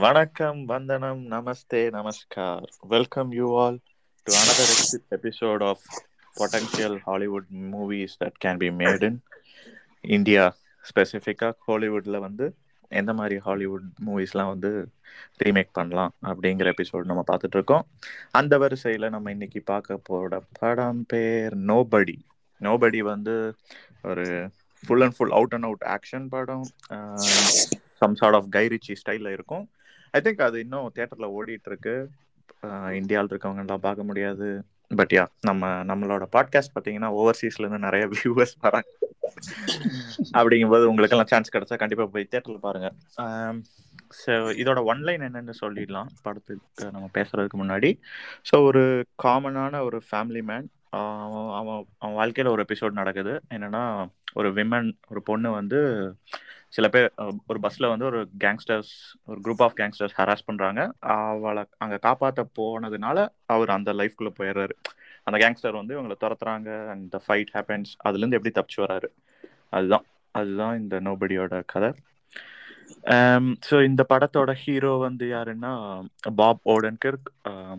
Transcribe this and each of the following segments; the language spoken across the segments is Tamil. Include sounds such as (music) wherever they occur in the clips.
வணக்கம் வந்தனம் நமஸ்தே நமஸ்கார். Welcome you all to another episode of potential Hollywood movies that can be made in India ஸ்பெசிஃபிக்காக ஹாலிவுட்டில் வந்து எந்த மாதிரி ஹாலிவுட் மூவிஸ்லாம் வந்து ரீமேக் பண்ணலாம் அப்படிங்கிற எபிசோட் நம்ம பார்த்துட்டு இருக்கோம் அந்த வரிசையில் நம்ம இன்னைக்கு பார்க்க போகிற படம் பேர் நோபடி நோபடி வந்து ஒரு full and full out and out action படம் some sort of Guy Ritchie ஸ்டைலில் இருக்கும். ஐ திங்க் அது இன்னும் தியேட்டர்ல ஓடிட்டு இருக்கு இந்தியாவில் இருக்கவங்க எல்லாம் பார்க்க முடியாது. பட் யா நம்ம நம்மளோட பாட்காஸ்ட் பார்த்தீங்கன்னா ஓவர்சீஸ்லேருந்து நிறைய வியூவர்ஸ் வராங்க. அப்படிங்கும்போது உங்களுக்கெல்லாம் சான்ஸ் கிடைச்சா கண்டிப்பாக போய் தேட்டரில் பாருங்க. ஸோ இதோட ஒன்லைன் என்னன்னு சொல்லிடலாம். படத்துக்கு நம்ம பேசுறதுக்கு முன்னாடி. ஸோ ஒரு காமனான ஒரு ஃபேமிலி மேன் அவன் அவன் வாழ்க்கையில் ஒரு எபிசோட் நடக்குது. என்னன்னா ஒரு விமன் ஒரு பொண்ணு வந்து சில பேர் ஒரு பஸ்ஸில் வந்து ஒரு கேங்ஸ்டர்ஸ் ஒரு குரூப் ஆஃப் கேங்ஸ்டர்ஸ் ஹராஸ் பண்ணுறாங்க அவளை அங்கே காப்பாற்ற போனதுனால அவர் அந்த லைஃப்குள்ளே போயிடுறாரு. அந்த கேங்ஸ்டர் வந்து இவங்களை துரத்துறாங்க. அந்த ஃபைட் ஹேப்பன்ஸ் அதுலேருந்து எப்படி தப்பிச்சு வராரு? அதுதான். அதுதான் இந்த நோபடியோட கதை. Um, ஸோ இந்த படத்தோட ஹீரோ வந்து யாருன்னா Bob Odenkirk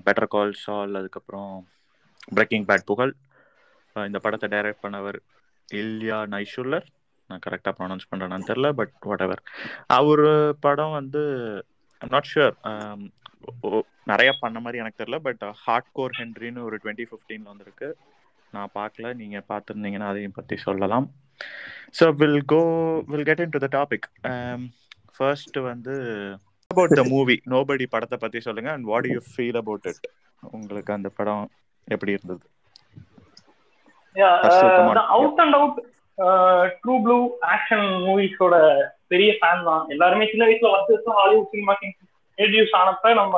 Better Call Saul அதுக்கப்புறம் பிரேக்கிங் பேட் புகழ். இந்த படத்தை டைரக்ட் பண்ணவர் இல்யா நைஷுல்லர் நான் கரெக்டாக ப்ரொனவுன்ஸ் பண்ணுறேன்னு தெரில பட் வாட் எவர் அவர் படம் வந்து நாட் ஷுர் நிறைய பண்ண மாதிரி எனக்கு தெரில பட் ஹார்ட் கோர் ஹென்ரின்னு ஒரு டுவெண்ட்டி ஃபிஃப்டீனில் வந்திருக்கு. நான் பார்க்கல நீங்கள் பார்த்துருந்தீங்கன்னா அதையும் பற்றி சொல்லலாம். So we'll go we'll get into the topic first வந்து அபவுட் த மூவி நோபடி படத்தை பற்றி சொல்லுங்கள் and what you feel about it உங்களுக்கு அந்த படம் எப்படி இருந்தது? Out and out true blue action மூவிஸோட பெரிய ஃபேன் தான். எல்லாருமே சின்ன வயசுல பத்து வருஷம் ஹாலிவுட் சினிமா இன்ட்ரடியூஸ் ஆனப்ப நம்ம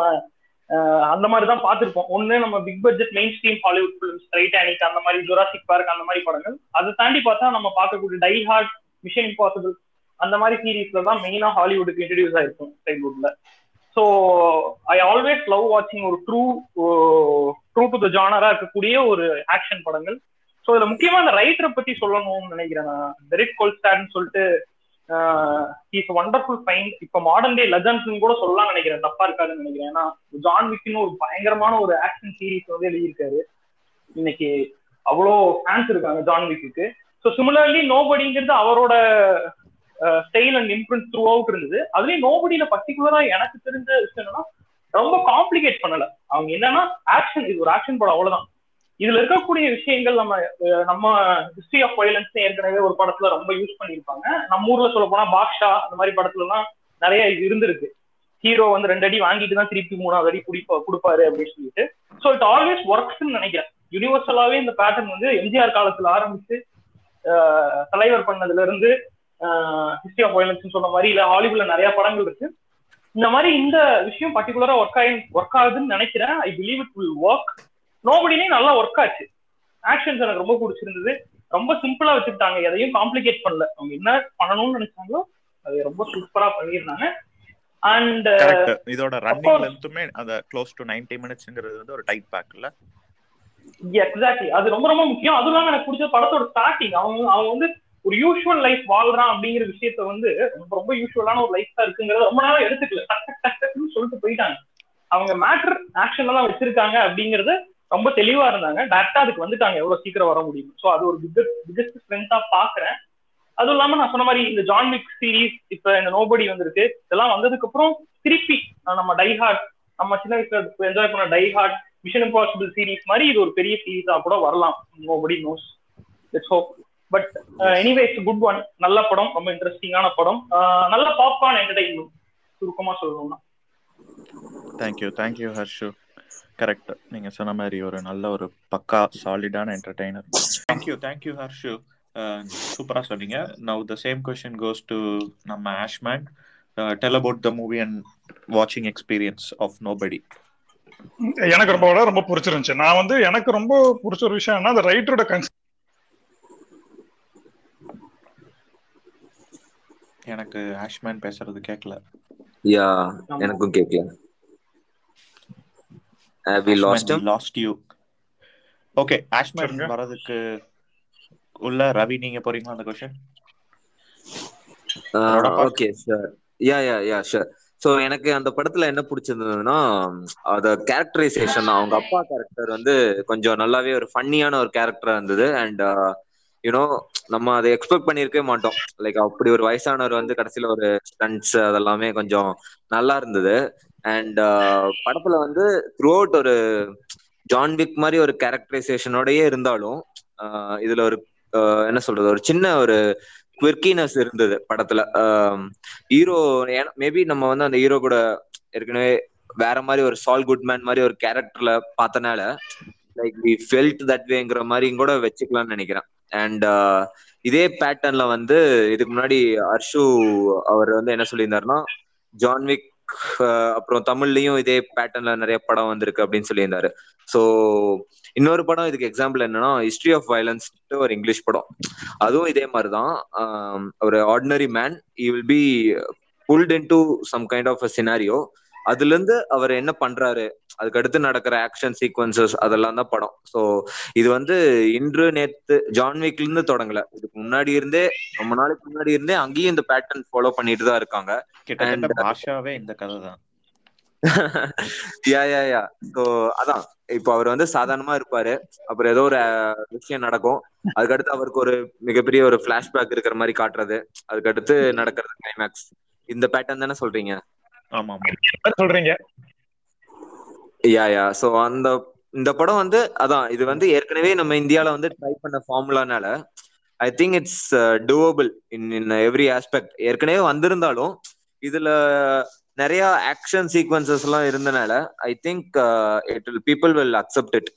அந்த மாதிரி தான் பார்த்துருப்போம். ஒன்று நம்ம big budget mainstream Hollywood films Titanic அந்த மாதிரி ஜொராசிக் பார்க் அந்த மாதிரி படங்கள். அதை தாண்டி பார்த்தா நம்ம பார்க்கக்கூடிய டை ஹார்ட் மிஷன் இம்பாசிபிள் அந்த மாதிரி சீரீஸ்ல தான் மெயினா ஹாலிவுட்டுக்கு இன்ட்ரடியூஸ் ஆயிருக்கும் சைல்ட்ஹுட்ல ஸோ ஐ ஆல்வேஸ் லவ் வாட்சிங் ஒரு ட்ரூ ட்ரூ டு த ஜானரா இருக்கக்கூடிய ஒரு ஆக்ஷன் படங்கள். ஸோ இதுல முக்கியமா அந்த ரைட்டரை பத்தி சொல்லணும்னு நினைக்கிறேன் நான். டெரிக் கோல்ஸ்டாட்னு சொல்லிட்டு இஸ் ஒண்டர்ஃபுல் ஃபைன் இப்ப மாடர்ன் டே லெஜண்ட்ஸ் கூட சொல்லலாம் நினைக்கிறேன். தப்பா இருக்காதுன்னு நினைக்கிறேன். ஏன்னா ஜான் விக்கின்னு ஒரு பயங்கரமான ஒரு ஆக்ஷன் சீரீஸ் வந்து எழுதியிருக்காரு. இன்னைக்கு அவ்வளோ ஃபேன்ஸ் இருக்காங்க ஜான் விக்கு ஸோ சிமிலர்லி நோபடிங்கிறது அவரோட style and imprint throughout இருந்தது. அதுலயும் நோபடியில பர்டிகுலரா எனக்கு தெரிஞ்ச விஷயம் என்னன்னா ரொம்ப காம்ப்ளிகேட் பண்ணல. அவங்க என்னன்னா ஆக்ஷன் இது ஒரு ஆக்ஷன் படம் அவ்வளவுதான். இதுல இருக்கக்கூடிய விஷயங்கள் நம்ம நம்ம ஹிஸ்டரி ஆஃப் வயலன்ஸ் ஏற்கனவே ஒரு படத்துல ரொம்ப யூஸ் பண்ணிருப்பாங்க நம்ம ஊர்ல சொல்ல போனா பாக்ஷா அந்த மாதிரி படத்துல எல்லாம் நிறைய இருந்திருக்கு. ஹீரோ வந்து ரெண்டு அடி வாங்கிட்டு தான் திருப்பி மூணாவது அடி குடிப்பா கொடுப்பாரு அப்படின்னு சொல்லிட்டு. ஸோ இட் ஆல்வேஸ் ஒர்க்ஸ்ன்னு நினைக்கிறேன். யூனிவர்சலாவே இந்த பேட்டர்ன் வந்து எம்ஜிஆர் காலத்துல ஆரம்பிச்சு தலைவர் பண்ணதுல இருந்து ஹிஸ்டரி ஆஃப் வயலன்ஸ் சொன்ன மாதிரி இல்ல ஹாலிவுட்ல நிறைய படங்கள் இருக்கு. இந்த மாதிரி இந்த விஷயம் பர்டிகுலரா ஒர்க் ஆகி ஒர்க் ஆகுதுன்னு நினைக்கிறேன். I believe it will work நோபடினே நல்லா ஒர்க் ஆச்சு. ஆக்ஷன்ஸ் எனக்கு ரொம்ப பிடிச்சிருந்தது. ரொம்ப சிம்பிளா வச்சுக்கிட்டாங்க. எதையும் காம்ப்ளிகேட் பண்ணல. அவங்க என்ன பண்ணணும்னு நினைச்சாங்களோ அது ரொம்ப சூப்பரா பண்ணியிருந்தாங்க. அண்ட் இதோட ரன்னிங் லென்த்துமே அந்த க்ளோஸ் டு 90 மினிட்ஸ்ங்கிறது வந்து ஒரு டைட் பேக் இல்ல? எக்ஸாக்ட்லி அது ரொம்ப ரொம்ப முக்கியம். இல்லாம எனக்கு பிடிச்ச படத்தோட ஸ்டார்டிங் அவங்க அவங்க வந்து ஒரு யூஸ்வல் லைஃப் வாழ்றான் அப்படிங்கிற விஷயத்த வந்து ரொம்ப ரொம்ப யூஸ்வலான ஒரு லைஃப் தான் இருக்குங்கிறத ரொம்ப நாளா எடுத்துக்கல. டக்கு டக்குன்னு சொல்லிட்டு போயிட்டாங்க. அவங்க மேட்டர் ஆக்ஷன்ல தான் வச்சிருக்காங்க அப்படிங்கறது ரொம்ப தெளிவா இருந்தாங்க. டேரக்டா அதுக்கு வந்துட்டாங்க. எவ்வளவு சீக்கிரம் வர முடியும் ஸோ அது ஒரு பிக்கஸ்ட் பிக்கஸ்ட் ஸ்ட்ரென்த்தா பாக்குறேன். அதுவும் இல்லாம நான் சொன்ன மாதிரி இந்த ஜான் விக் சீரீஸ் இப்ப இந்த நோபடி வந்திருக்கு. இதெல்லாம் வந்ததுக்கு அப்புறம் திருப்பி நம்ம டை ஹார்ட் நம்ம சின்ன வயசுல என்ஜாய் பண்ண Die Hard Mission Impossible series மாதிரி இது ஒரு பெரிய சீரீஸா கூட வரலாம். Nobody knows it's hope but anyway it's good one நல்ல படம். ரொம்ப இன்ட்ரெஸ்டிங்கான படம். Uh, நல்ல பாப்கார்ன் என்டர்டைன்மெண்ட் சுருக்கமா சொல்லணும்னா. தேங்க்யூ தேங்க்யூ ஹர்ஷு கரெக்ட் நீங்க சொன்ன மாதிரி ஒரு நல்ல ஒரு பக்கா சாலிடான entertainer thank you thank you Harshu சூப்பரா சொன்னீங்க. Now the same question goes to நம்ம Ashman tell about the movie and வாட்சிங் எக்ஸ்பீரியன்ஸ் ஆஃப் நோபடி எனக்கு ரொம்ப ரொம்ப பிடிச்சிருந்துச்சு. நான் வந்து எனக்கு ரொம்ப பிடிச்ச ஒரு விஷயம் அந்த ரைட்டரோட கன்ஸ் எனக்கு ஆஷ்மேன் பேசுறது கேட்கல யா எனக்கும் கேட்கல we lost him lost you okay ஆஷ்மேன் வரதுக்கு உள்ள ரவி நீங்க போறீங்களா அந்த question okay sir yeah yeah yeah sure so எனக்கு அந்த படத்துல என்ன பிடிச்சிருந்ததுன்னா அத கேரக்டரைசேஷன் தான் அவங்க அப்பா கேரக்டர் வந்து கொஞ்சம் நல்லாவே ஒரு ஃபன்னியான ஒரு கேரக்டரா இருந்தது அண்ட் யூனோ நம்ம அதை எக்ஸ்பெக்ட் பண்ணியிருக்கவே மாட்டோம். லைக் அப்படி ஒரு வயசானவர் வந்து கடைசியில ஒரு ஸ்டன்ட்ஸ் அதெல்லாமே கொஞ்சம் நல்லா இருந்தது. அண்ட் uh, படத்துல வந்து த்ரூ அவுட் ஒரு ஜான் விக் மாதிரி ஒரு கேரக்டரைசேஷனோடயே இருந்தாலும் uh, இதுல ஒரு uh, என்ன சொல்றது ஒரு சின்ன ஒரு குவிர்கினஸ் இருந்தது படத்துல. Um, ஹீரோ மேபி நம்ம வந்து அந்த ஹீரோ கூட ஏற்கனவே வேற மாதிரி ஒரு சால் குட்மேன் மாதிரி ஒரு கேரக்டர்ல பார்த்தனால லைக் வி ஃபெல்ட் தட் வேங்கிற மாதிரி கூட வச்சுக்கலாம்னு நினைக்கிறேன். அண்ட் uh, இதே பேட்டர்ன்ல வந்து இதுக்கு முன்னாடி அர்ஷு அவர் வந்து என்ன சொல்லியிருந்தாருன்னா ஜான்விக் uh, அப்புறம் தமிழ்லயும் இதே பேட்டர்ன்ல நிறைய படம் வந்திருக்கு அப்படின்னு சொல்லியிருந்தாரு. ஸோ இன்னொரு படம் இதுக்கு எக்ஸாம்பிள் என்னன்னா ஹிஸ்டரி ஆஃப் வயலன்ஸ் ஒரு இங்கிலீஷ் படம். அதுவும் இதே மாதிரிதான். Um, ஒரு ordinary man he will be pulled into some kind of a scenario அதுல இருந்து அவர் என்ன பண்றாரு? அதுக்கு அடுத்து நடக்கிற ஆக்ஷன் சீக்வன்சஸ் அதெல்லாம் தான் படம். ஸோ இது வந்து இன்று நேத்து ஜான்விக்ல இருந்து தொடங்கல. இதுக்கு முன்னாடி இருந்தே ரொம்ப நாளைக்கு முன்னாடி இருந்தே அங்கேயும் இந்த பேட்டர்ன் ஃபாலோ பண்ணிட்டு தான் இருக்காங்க. கிட்டத்தட்ட பாஷாவே இந்த கதை தான். யா யா யா ஸோ அதான். இப்போ அவர் வந்து சாதாரணமா இருப்பாரு. அப்புறம் ஏதோ ஒரு விஷயம் நடக்கும். அதுக்கடுத்து அவருக்கு ஒரு மிகப்பெரிய ஒரு பிளாஷ்பேக் இருக்கிற மாதிரி காட்டுறது. அதுக்கடுத்து நடக்கிறது கிளைமேக்ஸ் இந்த பேட்டர்ன் தானே சொல்றீங்க? ஆமா ஆமா சொல்றீங்க? யா யா சோ அந்த இந்த படம் வந்து அதான் இது வந்து ஏற்கனவே நம்ம இந்தியால வந்து ட்ரை பண்ண ஃபார்முலானால I think it's doable in in every aspect ஏற்கனவே வந்திருந்தாலும் இதுல நிறைய ஆக்ஷன் சீக்வன்சஸ் எல்லாம் இருந்தனால I think it will people will accept it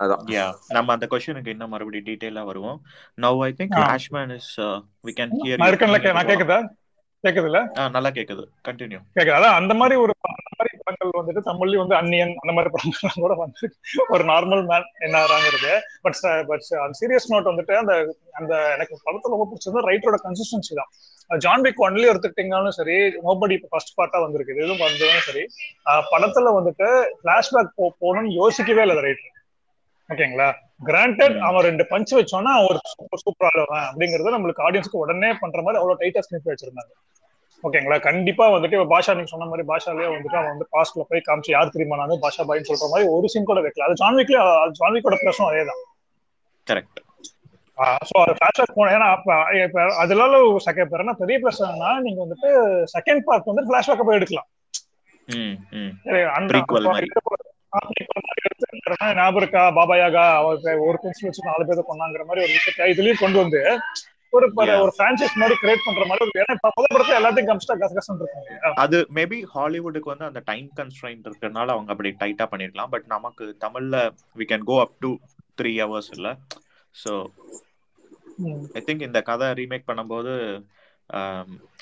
அதான். யா நம்ம அந்த கொஸ்டினுக்கு இன்னும் மறுபடியும் டீடைலா வருவோம். Now I think Ashman is we can hear நான் கேக்குதா? கேக்குதுல்ல? நல்லா கேக்குது. கண்டினியூ கேக்குது. அதான் அந்த மாதிரி ஒரு அந்த மாதிரி படங்கள் வந்துட்டு தமிழ்லயும் வந்து அன்னியன் அந்த மாதிரி படங்கள் கூட வந்து ஒரு நார்மல் மேன் என்ன ஆறாங்கிறது பட் பட் அந்த சீரியஸ் நோட் வந்துட்டு அந்த அந்த எனக்கு படத்துல ரொம்ப பிடிச்சது ரைட்டரோட கன்சிஸ்டன்சி தான். ஜான் விக் ஒன்லி எடுத்துக்கிட்டீங்கன்னாலும் சரி நோபடி இப்போ ஃபர்ஸ்ட் பார்ட்டா வந்திருக்கு எதுவும் வந்ததும் சரி. படத்துல வந்துட்டு பிளாஷ்பேக் போகணும்னு யோசிக்கவே இல்லை ரைட்டர் ஓகேங்களா? கிராண்டட் அவன் ரெண்டு பஞ்ச் வச்சோன்னா ஒரு சூப்பர் சூப்பர் ஆடுவான் அப்படிங்கறத நம்மளுக்கு ஆடியன்ஸ்க்கு உடனே பண்ற மாதிரி அவ்வளவு டைட்டா ஸ்கிரிப்ட் வச்சிருந்தாங்க. ஓகேங்களா கண்டிப்பா வந்துட்டு இப்ப பாஷா நீங்க சொன்ன மாதிரி பாஷாலேயே வந்துட்டு அவன் வந்து பாஸ்ட்ல போய் காமிச்சு யார் தெரியுமா நான் பாஷா பாய்னு சொல்ற மாதிரி ஒரு சீன் கூட வைக்கல. அது ஜான்விக்ல ஜான்விக்கோட பிரச்சனை அதே தான் கரெக்ட் ஸோ அது ஃபிளாஷ்பேக் போன ஏன்னா அதனால செகண்ட் பேர். பெரிய என்னன்னா நீங்க வந்துட்டு செகண்ட் பார்ட் வந்து ஃபிளாஷ்பேக் போய் எடுக்கலாம். ஞாபகம் இருக்கா? யாகா ஒரு பென்சில் வச்சு நாலு பேர் கொண்டாங்கிற மாதிரி ஒரு விஷயத்தை இதுலயும் கொண்டு வந்து ஒரு ஒரு பிரான்சைஸ் மாதிரி கிரியேட் பண்ற மாதிரி ஒரு ஏன்னா முதல் படத்தை எல்லாத்தையும் கம்ஸ்டா கச கசன் இருக்கும் அது மேபி ஹாலிவுட்டுக்கு வந்து அந்த டைம் கன்ஸ்ட்ரைன்ட் இருக்கிறதுனால அவங்க அப்படி டைட்டா பண்ணிருக்கலாம். பட் நமக்கு தமிழ்ல we can go up to three hours இல்ல. ஸோ ஐ திங்க் இந்த கதை ரீமேக் பண்ணும்போது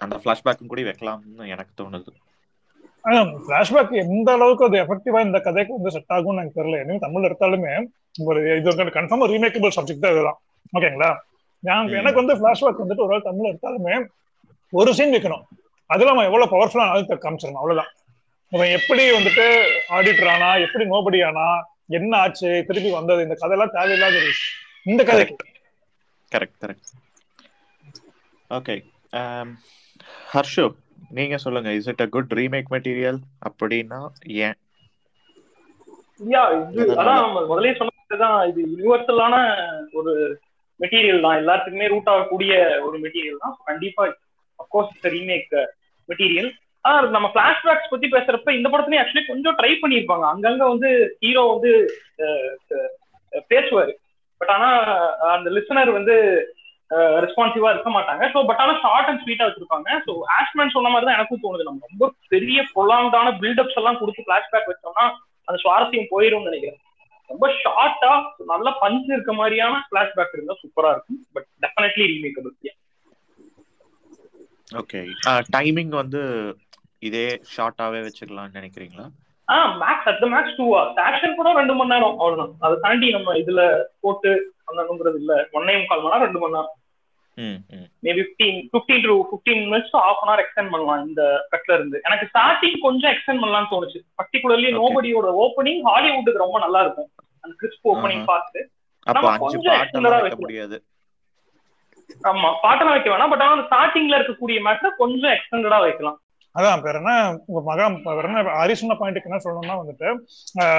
அந்த ஃபிளாஷ்பேக்கும் கூட வைக்கலாம்னு எனக்கு தோணுது. பிளாஷ்பேக் எந்த அளவுக்கு அது எஃபெக்டிவா இந்த கதைக்கு வந்து செட் ஆகும்னு எனக்கு தெரியல. எனக்கு தமிழ் எடுத்தாலுமே ஒரு இது கன்ஃபார்மா ரீமேக்கபிள் சப்ஜெக்ட் தான் இதுதான் ஓகேங்களா எனக்கு வந்து பிளாஷ்பேக் வந்துட்டு ஒரு தமிழ் எடுத்தாலுமே ஒரு சீன் வைக்கணும். அதுல அவன் எவ்வளவு பவர்ஃபுல்லா அது காமிச்சிடணும். அவ்வளவுதான். அவன் எப்படி வந்துட்டு ஆடிட்டர் ஆனா எப்படி நோபடி ஆனா என்ன ஆச்சு திருப்பி வந்தது இந்த கதையெல்லாம் தேவையில்லாத ஒரு இந்த கதைக்கு. கரெக்ட் கரெக்ட் ஓகே ஹர்ஷு நீங்க சொல்லுங்க is it a good remake material அப்படின்னா ஏன்? யா இது அதான் நம்ம முதலே சொன்னதுதான் இது யூனிவர்சலான ஒரு மெட்டீரியல் தான். எல்லாத்துக்குமே ரூட் ஆகக்கூடிய ஒரு மெட்டீரியல் தான். கண்டிப்பா அப்கோர்ஸ் ரீமேக் மெட்டீரியல் ஆனா நம்ம பிளாஷ்பேக்ஸ் பத்தி பேசுறப்ப இந்த படத்துலயும் ஆக்சுவலி கொஞ்சம் ட்ரை பண்ணியிருப்பாங்க. அங்கங்க வந்து ஹீரோ வந்து பேசுவாரு. பட் ஆனா அந்த லிசனர் வந்து ரெஸ்பான்சிவா இருக்க மாட்டாங்க. ஸோ பட் ஆனால் ஷார்ட் அண்ட் ஸ்வீட்டா வச்சிருப்பாங்க. ஸோ ஆஷ்மேன் சொன்ன மாதிரி தான் எனக்கும் தோணுது. நம்ம ரொம்ப பெரிய ப்ரொலாங்டான பில்டப்ஸ் எல்லாம் கொடுத்து பிளாஷ்பேக் வச்சோம்னா அந்த சுவாரஸ்யம் போயிடும்னு நினைக்கிறேன். ரொம்ப ஷார்ட்டா நல்ல பஞ்ச் இருக்க மாதிரியான பிளாஷ்பேக் இருந்தா சூப்பரா இருக்கும். But definitely remakeable okay timing வந்து இதே ஷார்ட்டாவே வச்சுக்கலாம்னு நினைக்கிறீங்களா? ஆ max at the max two hours action கூட ரெண்டு மணி நேரம். அவ்வளவுதான். அதை தாண்டி நம்ம இதுல போட்டு பண்ணணுங்கிறது இல்ல. ஒன்னே முக்கால் மணி நேரம் ரெண்டு மணி நேரம். Maybe fifteen fifteen to fifteen minutes half an hour extend பண்ணலாம் இந்த கட்ல இருந்து. எனக்கு ஸ்டார்டிங் கொஞ்சம் எக்ஸ்டெண்ட் பண்ணலாம்னு தோணுச்சு. பர்டிகுலர்லி நோபடியோட ஓப்பனிங் ஹாலிவுட்டுக்கு ரொம்ப நல்லா இருக்கும். அந்த கிறிஸ்ப் ஓப்பனிங் பார்த்து அஞ்சு பாட்டெல்லாம் வைக்க முடியாது. ஆமா பாட்டெல்லாம் வைக்க வேணாம். பட் ஆனால் ஸ்டார்டிங்ல இருக்கக்கூடிய மேட்ச கொஞ்சம் எக்ஸ்டெண்டடா வைக்கலாம். அதான் பேர் என்ன உங்க மகா பேர் என்ன ஹரிசுன பாயிண்ட்டுக்கு என்ன சொல்லணும்னா வந்துட்டு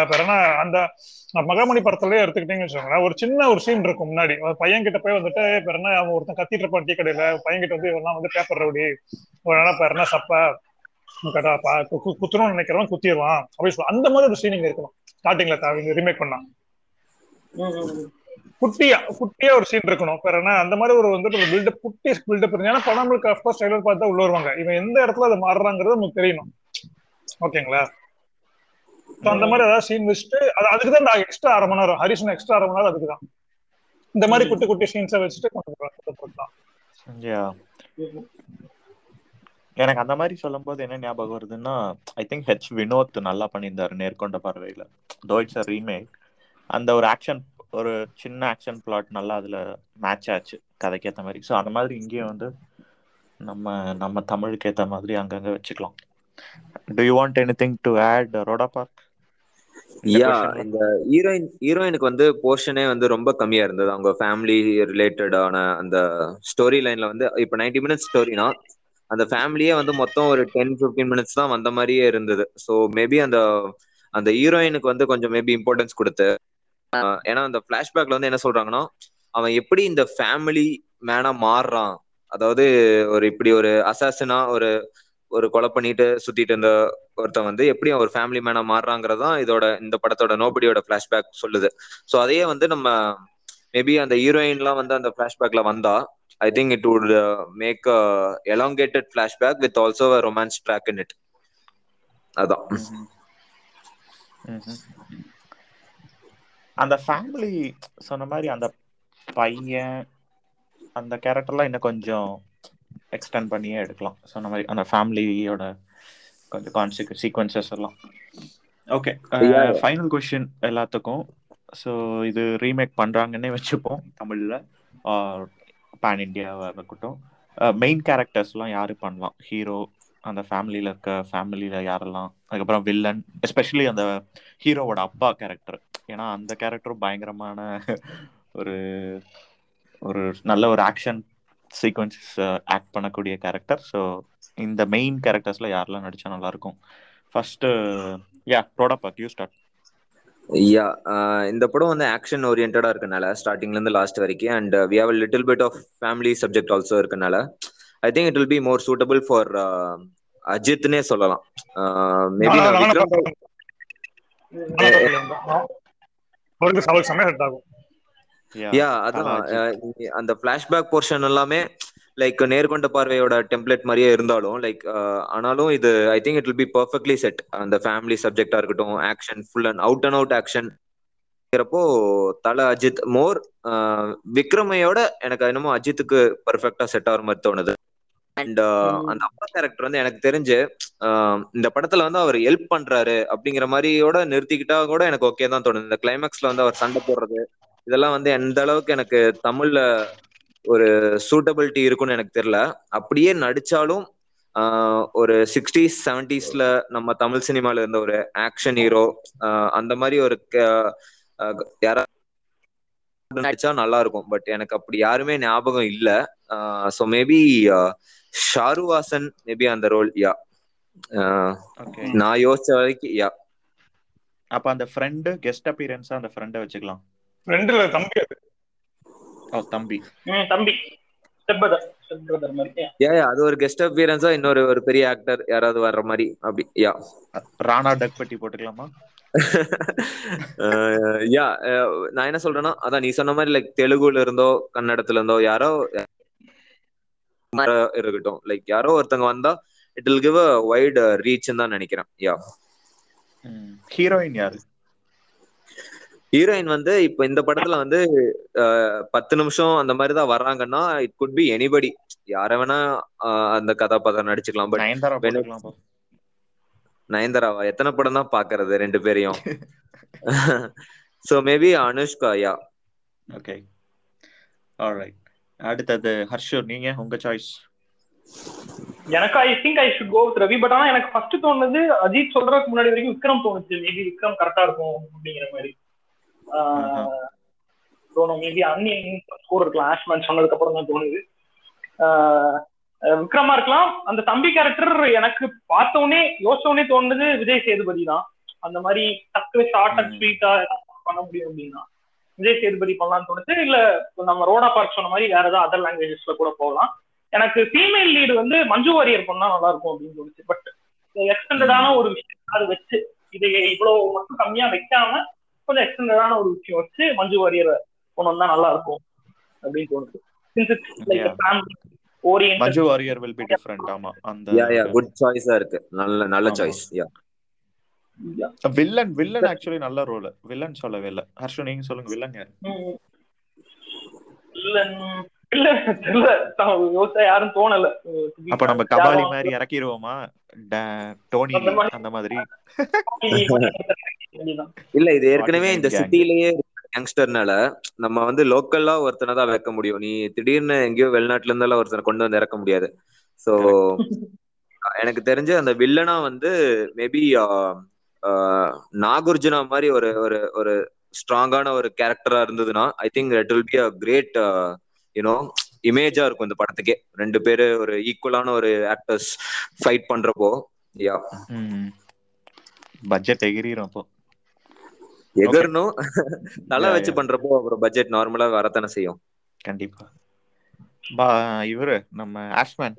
பேர் என்ன அந்த மகாமணி படத்துலயே எடுத்துக்கிட்டீங்கன்னு வச்சுக்கோங்களேன். ஒரு சின்ன ஒரு சீன் இருக்கும் முன்னாடி. ஒரு பையன் கிட்ட போய் வந்துட்டு பேர் என்ன அவன் ஒருத்தன் கத்திட்டு இருப்பான் டீ கடையில. பையன் கிட்ட வந்து இவெல்லாம் வந்து பேப்பர் ரவுடி. ஒரு நாள் பேர் என்ன சப்ப? கேட்டா பா- கு- கு- நினைக்கிறவன் குத்திடுவான். அப்படி சொல்லுவான் அந்த மாதிரி ஒரு சீனிங் இருக்கணும் ஸ்டார்டிங்ல ரீமேக் பண்ணா. குட்டியா குட்டியா ஒரு சீன் இருக்கணும். வேற என்ன அந்த மாதிரி ஒரு வந்துட்டு ஒரு பில்டப் குட்டி பில்டப் இருக்கு ஏன்னா படங்களுக்கு அஃப்கோர்ஸ் ட்ரைலர் பார்த்து உள்ள வருவாங்க. இவன் எந்த இடத்துல அதை மாறுறாங்கிறது நமக்கு தெரியணும். ஓகேங்களா? ஸோ அந்த மாதிரி ஏதாவது சீன் வச்சுட்டு அது அதுக்கு தான் நான் எக்ஸ்ட்ரா அரை மணி நேரம் ஹரிசன் எக்ஸ்ட்ரா அரை மணி நேரம் அதுக்கு தான். இந்த மாதிரி குட்டி குட்டி சீன்ஸை வச்சுட்டு கொண்டு போகலாம் எனக்கு அந்த மாதிரி சொல்லும்போது என்ன ஞாபகம் வருதுன்னா ஐ திங்க் ஹெச் வினோத் நல்லா பண்ணியிருந்தாரு நேர்கொண்ட பார்வையில. டோய்ட்ஸ் இட்ஸ் ரீமேக் அந்த ஒரு ஆக்ஷன் ஒரு சின்ன ஆக்ஷன் பிளாட் நல்லா அதுல மேட்ச் ஆச்சு கதைக்கு ஏத்த மாதிரி. ஸோ அந்த மாதிரி இங்கேயும் வந்து நம்ம நம்ம தமிழுக்கு ஏத்த மாதிரி அங்கங்க வச்சுக்கலாம். Do you want anything to add ரோடா பார்க் யா இந்த ஹீரோயின் ஹீரோயினுக்கு வந்து போர்ஷனே வந்து ரொம்ப கம்மியா இருந்தது. அவங்க ஃபேமிலி ரிலேட்டடான அந்த ஸ்டோரி லைன்ல வந்து இப்போ 90 மினிட்ஸ் ஸ்டோரினா அந்த ஃபேமிலியே வந்து மொத்தம் ஒரு டென் 15 மினிட்ஸ் தான் வந்த மாதிரியே இருந்தது. ஸோ மேபி அந்த அந்த ஹீரோயினுக்கு வந்து கொஞ்சம் மேபி இம்பார்ட்டன்ஸ் கொடுத்து ஏன்னா அந்த பிளாஷ்பேக்ல வந்து என்ன சொல்றாங்கன்னா அவன் எப்படி இந்த ஃபேமிலி மேனா மாறுறான். அதாவது ஒரு இப்படி ஒரு அசாசனா ஒரு ஒரு கொலை பண்ணிட்டு சுத்திட்டு இருந்த ஒருத்தன் வந்து எப்படி ஒரு ஃபேமிலி மேனா மாறுறாங்கிறதான் இதோட இந்த படத்தோட நோபடியோட பிளாஷ்பேக் சொல்லுது. ஸோ அதையே வந்து நம்ம மேபி அந்த ஹீரோயின்லாம் வந்து அந்த பிளாஷ்பேக்ல வந்தா I think it would make elongated flashback with also romance track in it அதான். அந்த ஃபேமிலி சொன்ன மாதிரி அந்த பையன் அந்த கேரக்டர்லாம் இன்னும் கொஞ்சம் எக்ஸ்டெண்ட் பண்ணியே எடுக்கலாம். சொன்ன மாதிரி அந்த ஃபேமிலியோட கொஞ்சம் கான்சிக் சீக்வன்சஸ் எல்லாம். ஓகே. ஃபைனல் கொஷின் எல்லாத்துக்கும். ஸோ இது ரீமேக் பண்ணுறாங்கன்னே வச்சுப்போம். தமிழில் பேன் இண்டியாவாக இருக்கட்டும். மெயின் கேரக்டர்ஸ்லாம் யாரு பண்ணலாம்? ஹீரோ அந்த ஃபேமிலியில் இருக்க ஃபேமிலியில் யாரெல்லாம்? அதுக்கப்புறம் வில்லன் எஸ்பெஷலி அந்த ஹீரோவோட அப்பா கேரக்டர் ஏன்னா அந்த கேரக்டரும் பயங்கரமான ஒரு ஒரு நல்ல ஒரு ஆக்ஷன் சீக்வன்சஸ் ஆக்ட் பண்ணக்கூடிய கேரக்டர் ஸோ இந்த மெயின் கேரக்டர்ஸ்ல யாரெல்லாம் நடிச்சா நல்லா இருக்கும் first ya product you start ya இந்த படம் வந்து ஆக்ஷன் ஓரியன்டா இருக்கனால ஸ்டார்டிங்ல இருந்து லாஸ்ட் வரைக்கும். And we have little bit of family subject also இருக்கனால I think it will be more suitable for அஜித்னே சொல்லலாம். மேபி அவருக்கு அவருக்கு செம்ம ஹெட் ஆகும். யா அதான். அந்த பிளாஷ்பேக் போர்ஷன் எல்லாமே லைக் நேர்கொண்ட பார்வையோட டெம்ப்ளேட் மாதிரியே இருந்தாலும் லைக் ஆனாலும் இது I think it will be perfectly set அந்த ஃபேமிலி சப்ஜெக்டா இருக்கட்டும் action full and out and out action இருக்கிறப்போ தல அஜித் மோர் விக்ரமையோட எனக்கு என்னமோ அஜித்துக்கு பர்ஃபெக்டா செட் ஆகிற மாதிரி தோணுது. அண்ட் அந்த அப்பா கேரக்டர் வந்து எனக்கு தெரிஞ்சு ஆஹ், இந்த படத்துல வந்து அவர் ஹெல்ப் பண்றாரு அப்படிங்கிற மாதிரியோட நிறுத்திக்கிட்டா கூட எனக்கு ஓகே தான் தோணுது. இந்த கிளைமேக்ஸ்ல வந்து அவர் சண்டை போடுறது இதெல்லாம் வந்து எந்த அளவுக்கு எனக்கு தமிழ்ல ஒரு சூட்டபிலிட்டி இருக்கும்னு எனக்கு தெரியல. அப்படியே நடிச்சாலும் ஆஹ், ஒரு சிக்ஸ்டீஸ் செவன்டிஸ்ல நம்ம தமிழ் சினிமால இருந்த ஒரு ஆக்ஷன் ஹீரோ அந்த மாதிரி ஒரு யாரா நடிச்சா நல்லா இருக்கும். பட் எனக்கு அப்படி யாருமே ஞாபகம் இல்ல. ஸோ மேபி ஷாருவாசன் மேபி அந்த ரோல் யா நான் யோசிச்ச வரைக்கும் யா அப்ப அந்த ஃப்ரெண்டு கெஸ்ட் அப்பியரன்ஸா அந்த ஃப்ரெண்டை வச்சுக்கலாம். ரெண்டுல தம்பி அது. ஓ தம்பி. தம்பி. அது ஒரு கெஸ்ட் அப்பியரன்ஸா இன்னொரு ஒரு பெரிய ஆக்டர் யாராவது வர்ற மாதிரி அப்படி யா ராணா டக் பட்டி போட்டுக்கலாமா? (laughs) யா நான் என்ன சொல்றேன்னா அதான் நீ சொன்ன மாதிரி லைக் தெலுங்குல இருந்தோ கன்னடத்துல இருந்தோ யாரோ இருக்கட்டும். லைக் யாரோ ஒருத்தங்க வந்தா it will give a wide reach தான் நினைக்கிறேன். யா ஹீரோயின் யாரு? ஹீரோயின் வந்து இப்ப இந்த படத்துல வந்து அஹ், பத்து நிமிஷம் அந்த மாதிரி தான் வர்றாங்கன்னா இட் குட் பி எனிபடி யார வேணா அஹ், அந்த கதாபாத்திரம் நடிச்சுக்கலாம். பட் நயன்தாராவா? எத்தனை படம் தான் பாக்குறது ரெண்டு பேரையும்? So maybe Anushka yeah okay alright அடுத்தது ஹர்ஷூர் நீங்க உங்க சாய்ஸ் எனக்கு I think I should go with Ravi but ஆனா எனக்கு ஃபர்ஸ்ட் தோணுது அஜித் சொல்றதுக்கு முன்னாடி வரைக்கும் விக்ரம் தோணுச்சு. மேபி விக்ரம் கரெக்டா இருக்கும் அப்படிங்கிற மாதிரி. தோணும் மேபி அன்னியன் ஸ்கோர் இருக்கலாம். ஆஷ்மேன் சொன்னதுக்கு அப்புறம் தான் தோணுது. ஆஹ், விக்ரமா இருக்கலாம். அந்த தம்பி கேரக்டர் எனக்கு பார்த்த உடனே யோசிச்ச உடனே தோணுது விஜய் சேதுபதி தான். அந்த மாதிரி டக்கு ஷார்ட் அண்ட் ஸ்வீட்டா பண்ண முடியும் அப்படின்னா. விஜய் சேதுபதி பண்ணலாம்னு தோணுச்சு இல்ல நம்ம ரோடா பார்க் சொன்ன மாதிரி வேற ஏதாவது அதர் லாங்குவேஜஸ்ல கூட போகலாம். எனக்கு ஃபீமேல் லீடு வந்து மஞ்சு வாரியர் பண்ணா நல்லா இருக்கும் அப்படின்னு தோணுச்சு. பட் எக்ஸ்டெண்டடான ஒரு விஷயம். அது வச்சு இதை இவ்வளவு மட்டும் கம்மியா வைக்காம கொஞ்சம் எக்ஸ்டெண்டடான ஒரு விஷயம் வச்சு மஞ்சு வாரியரை கொண்டு வந்தா நல்லா இருக்கும் அப்படின்னு தோணுது. Manju Warrier will be different ஆமா அந்த யா யா குட் சாய்ஸா இருக்கு. நல்ல நல்ல. Choice yeah villain villain actually நல்ல ரோல் வில்லன் சொல்லவே இல்ல. ஹர்ஷு நீங்க சொல்லுங்க. வில்லன் யாரு? இல்லன் இல்ல இல்ல யோசிச்சா யாரும் தோணல. அப்ப நம்ம கபாலி மாதிரி இறக்கிடுவோமா டா- டோனி அந்த மாதிரி. இல்ல இது ஏற்கனவே இந்த 49 gang. சிட்டிலேயே யங்ஸ்டர்னால நம்ம வந்து லோக்கல்லா ஒருத்தனை தான் வைக்க முடியும். நீ திடீர்னு எங்கேயோ வெளிநாட்டுல இருந்தெல்லாம் ஒருத்தனை கொண்டு வந்து இறக்க முடியாது. சோ எனக்கு தெரிஞ்ச அந்த வில்லனா வந்து மேபி நாகார்ஜுனா மாதிரி ஒரு ஒரு ஒரு ஸ்ட்ராங்கான ஒரு கேரக்டரா இருந்ததுன்னா I think it will be a great you know இமேஜா இருக்கும் இந்த படத்துக்கே. ரெண்டு பேரு ஒரு ஈக்குவலான ஒரு ஆக்டர்ஸ் ஃபைட் பண்றப்போ யா பட்ஜெட் எகிரிரும் அப்போ. எகரணும். Yeah, வச்சு. பண்றப்போ அப்புறம் பட்ஜெட் நார்மலா வரத்தானே செய்யும். கண்டிப்பா. பா இவரு நம்ம ஆஷ்மேன்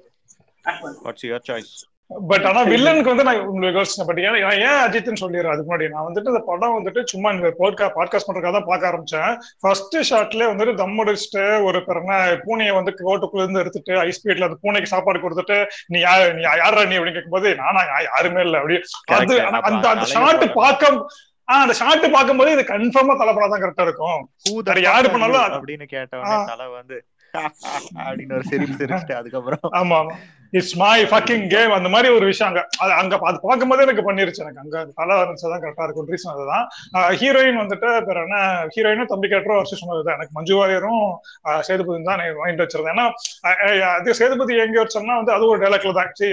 வாட்ஸ் யுவர் சாய்ஸ் பட் ஆனா வில்லனுக்கு வந்து நான் உங்களுக்கு யோசிச்சேன் பட் ஏன் ஏன் அஜித்னு சொல்லிடுறேன்? அதுக்கு முன்னாடி நான் வந்துட்டு இந்த படம் வந்துட்டு சும்மா இந்த போட்கா பாட்காஸ்ட் பண்றதுக்காக தான் பார்க்க ஆரம்பிச்சேன். ஃபர்ஸ்ட் ஷாட்லயே வந்துட்டு தம் அடிச்சுட்டு ஒரு பிறன பூனையை வந்து கோட்டுக்குள்ள இருந்து எடுத்துட்டு ஐஸ் ஸ்பீட்ல அந்த பூனைக்கு சாப்பாடு கொடுத்துட்டு நீ யாரு நீ யாரா நீ? அப்படின்னு கேட்கும்போது நானா யாருமே இல்ல அப்படி. அது. அந்த அந்த ஷாட் பார்க்க ஆஹ் அந்த ஷாட் பார்க்கும்போது இது கன்ஃபார்மா தலைப்படா தான் கரெக்டா இருக்கும். யாரு பண்ணாலும் அப்படின்னு கேட்டவனே. தலை வந்து (laughs) அப்படின்னு ஒரு சிரிப்பு சிரிச்சுட்டு அதுக்கப்புறம். ஆமா ஆமா. இட்ஸ் மை ஃபக்கிங் கேம் அந்த மாதிரி ஒரு விஷயம் அங்க அது அங்க அது பார்க்கும்போதே எனக்கு பண்ணிருச்சு எனக்கு. அங்க தலை தான் கரெக்டா இருக்கும். ரீசன் அதுதான். ஹீரோயின் வந்துட்டு பேர் என்ன ஹீரோயினும் தம்பி கேட்டரும் வருஷம் சொன்னதுதான். எனக்கு மஞ்சு வாரியரும் ஆஹ் சேதுபதி தான் நான் மைண்ட் வச்சிருந்தேன். ஏன்னா அது சேதுபதி எங்க வச்சோம்னா வந்து அது ஒரு டைலாக்ல தான். சரி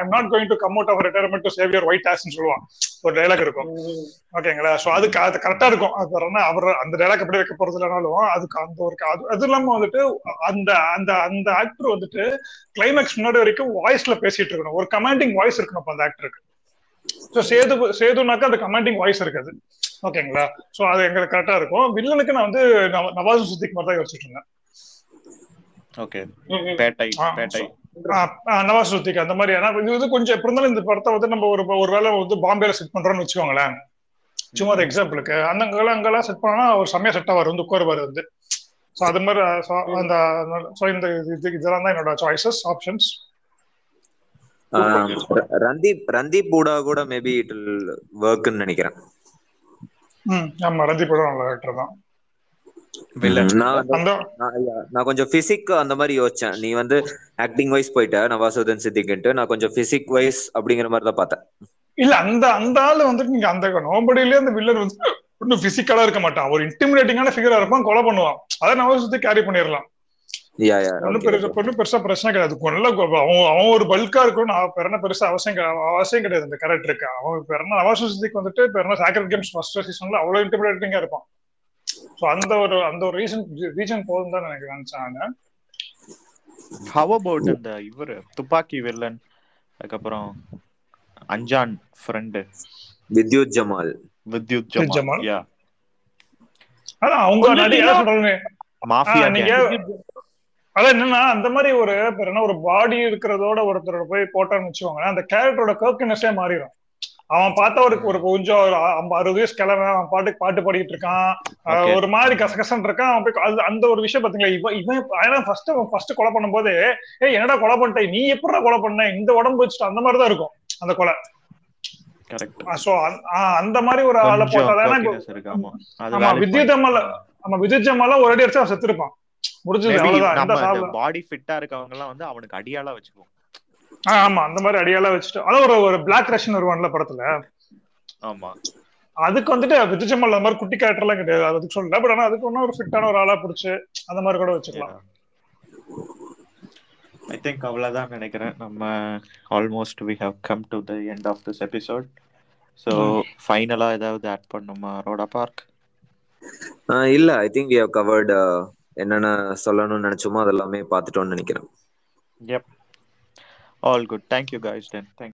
I'm not going to come out of retirement to save your white ஆஸ்ன்னு சொல்லுவான். ஒரு டைலாக் இருக்கும். ஓகேங்களா? ஸோ அதுக்கு அது கரெக்டா இருக்கும். அது பேர் என்ன அவர் அந்த டைலாக் எப்படி வைக்க போறது இல்லைனாலும் அதுக்கு அந்த ஒரு அது அது இல்லாம வந்துட்டு அந்த அந்த அந்த ஆக்டர் வந்துட்டு கிளைமேக்ஸ் முன்னாடி வரைக்கும் வாய்ஸ்ல பேசிட்டு இருக்கணும். ஒரு கமாண்டிங் வாய்ஸ் இருக்கணும் அந்த ஆக்டருக்கு ஸோ சேது சேதுனாக்கா அந்த கமாண்டிங் வாய்ஸ் இருக்காது. ஓகேங்களா சோ அது எங்களுக்கு கரெக்டா இருக்கும். வில்லனுக்கு நான் வந்து நவ- நவாஸ் சித்திக் மாதிரி தான் யோசிச்சுட்டு இருந்தேன். ஓகே பேட்டை பேட்டை. நவாஸ் சித்திக் அந்த மாதிரி. ஏன்னா இது வந்து கொஞ்சம் எப்படி இருந்தாலும் இந்த படத்தை வந்து நம்ம ஒரு ஒரு வேளை வந்து பாம்பேல செட் பண்றோம்னு வச்சுக்கோங்களேன். சும்மா ஒரு எக்ஸாம்பிளுக்கு அந்த அங்கெல்லாம் அங்கெல்லாம் செட் பண்ணா ஒரு செம்மையா செட் ஆவார் வந்து உட்காருவார் வந்து. ஸோ அது மாதிரி so அந்த ஸோ இந்த இது இதெல்லாம் தான் என்னோட சாய்ஸஸ் ஆப்ஷன்ஸ் ரந்தீப் ரந்தீப் பூடா கூட மேபி இட் வில் ஒர்க்னு நினைக்கிறேன். ம் ஆமா ரஞ்சி படம் நல்ல ஆக்டர் தான். வில்லன் நான் கொஞ்சம் பிசிக் அந்த மாதிரி யோசிச்சேன். நீ வந்து ஆக்டிங் வைஸ் போயிட்ட நவாசுதன் சித்திக்கிட்டு நான் கொஞ்சம் பிசிக் வைஸ் அப்படிங்கிற மாதிரி தான் பார்த்தேன். இல்ல அந்த அந்த ஆளு வந்துட்டு நீங்க அந்த நோபடியிலே அந்த வில்லன் வந்து ஒன்னும் பிசிக்கலா இருக்க மாட்டான். ஒரு இன்டிமிடேட்டிங்கான ஃபிகரா இருப்பான் கொலை பண்ணுவான். அதை நம்ம சுத்தி கேரி பண்ணிடலாம். ஒன்னும் பெருசா பிரச்சனை கிடையாது. நல்ல அவன் அவன் ஒரு பல்கா இருக்கும் நான் பெருன பெருசா அவசியம் அவசியம் கிடையாது இந்த கேரக்டருக்கு அவன் பெருன நவாசுதிக்கு வந்துட்டு பெருன சாக்கர் கேம்ஸ் ஃபர்ஸ்ட் சீசன்ல அவ்வளவு இன்டிமிடேட்டிங்கா இருப்பான். சோ அந்த ஒரு அந்த ஒரு ரீசன் ரீசன் போதும் தான் எனக்கு நினைச்சாங்க ஹவ் அபவுட் அந்த இவரு? துப்பாக்கி வில்லன் அதுக்கப்புறம் அஞ்சான் ஃப்ரெண்டு வித்யுத் ஜமால். வித்யுத் ஜமால். யா அதான் அவங்க மாஃபியா அதான் என்னன்னா அந்த மாதிரி ஒரு பேர் என்ன ஒரு பாடி இருக்கிறதோட ஒருத்தரோட போய் போட்டான்னு வச்சுக்கோங்களேன் அந்த கேரக்டரோட கர்க்கினஸே மாறிடும் அவன் பார்த்தா ஒரு ஒரு கொஞ்சம் ஒரு அறுபது வயசு கிழமை அவன் பாட்டுக்கு பாட்டு பாடிட்டு இருக்கான். ஒரு மாதிரி கசகசன் இருக்கான். அவன் போய் அது அந்த ஒரு விஷயம் பாத்தீங்களா இவன் இவன் ஏன்னா ஃபர்ஸ்ட் அவன் ஃபர்ஸ்ட் கொலை பண்ணும்போது ஏய் என்னடா கொலை பண்ணிட்ட நீ எப்படா கொலை பண்ண? இந்த உடம்பு வச்சுட்டு அந்த மாதிரி தான் இருக்கும் அந்த கொலை. அந்த மாதிரி ஒரு ஆளை போட்டாதான் வித்யுத். ஜமால் நம்ம விஜய் ஜமாலாம் ஒரு அடி அடிச்சா அவன் செத்துருப்பான். முடிஞ்சது பாடி ஃபிட்டா இருக்கவங்க எல்லாம் வந்து அவனுக்கு அடியாளா வச்சுக்குவோம். ஆமா அந்த மாதிரி அடியெல்லாம் வச்சுட்டு அதான் ஒரு ஒரு பிளாக் ரஷ்யன் வருவான்ல படத்துல. ஆமா. அதுக்கு வந்துட்டு விஜய் ஜமால் அந்த மாதிரி குட்டி கேரக்டர் எல்லாம் கிடையாது. அதுக்கு சொல்லல பட் ஆனா அதுக்கு ஒன்னும் ஒரு ஃபிட்டான ஒரு ஆளா பிடிச்சு அந்த மாதிரி கூட வச்சுக்கலாம். ஐ திங்க் அவ்வளவுதான் நினைக்கிறேன். நம்ம almost we have come to the end of this episode so ஃபைனலா ஏதாவது ஆட் பண்ணுமா ரோடா பார்க் ஆஹ் இல்ல. I think we have covered என்னென்ன சொல்லணும்னு நினைச்சோமோ அதெல்லாமே பார்த்துட்டோம்னு நினைக்கிறேன். எப் all good thank you guys then thank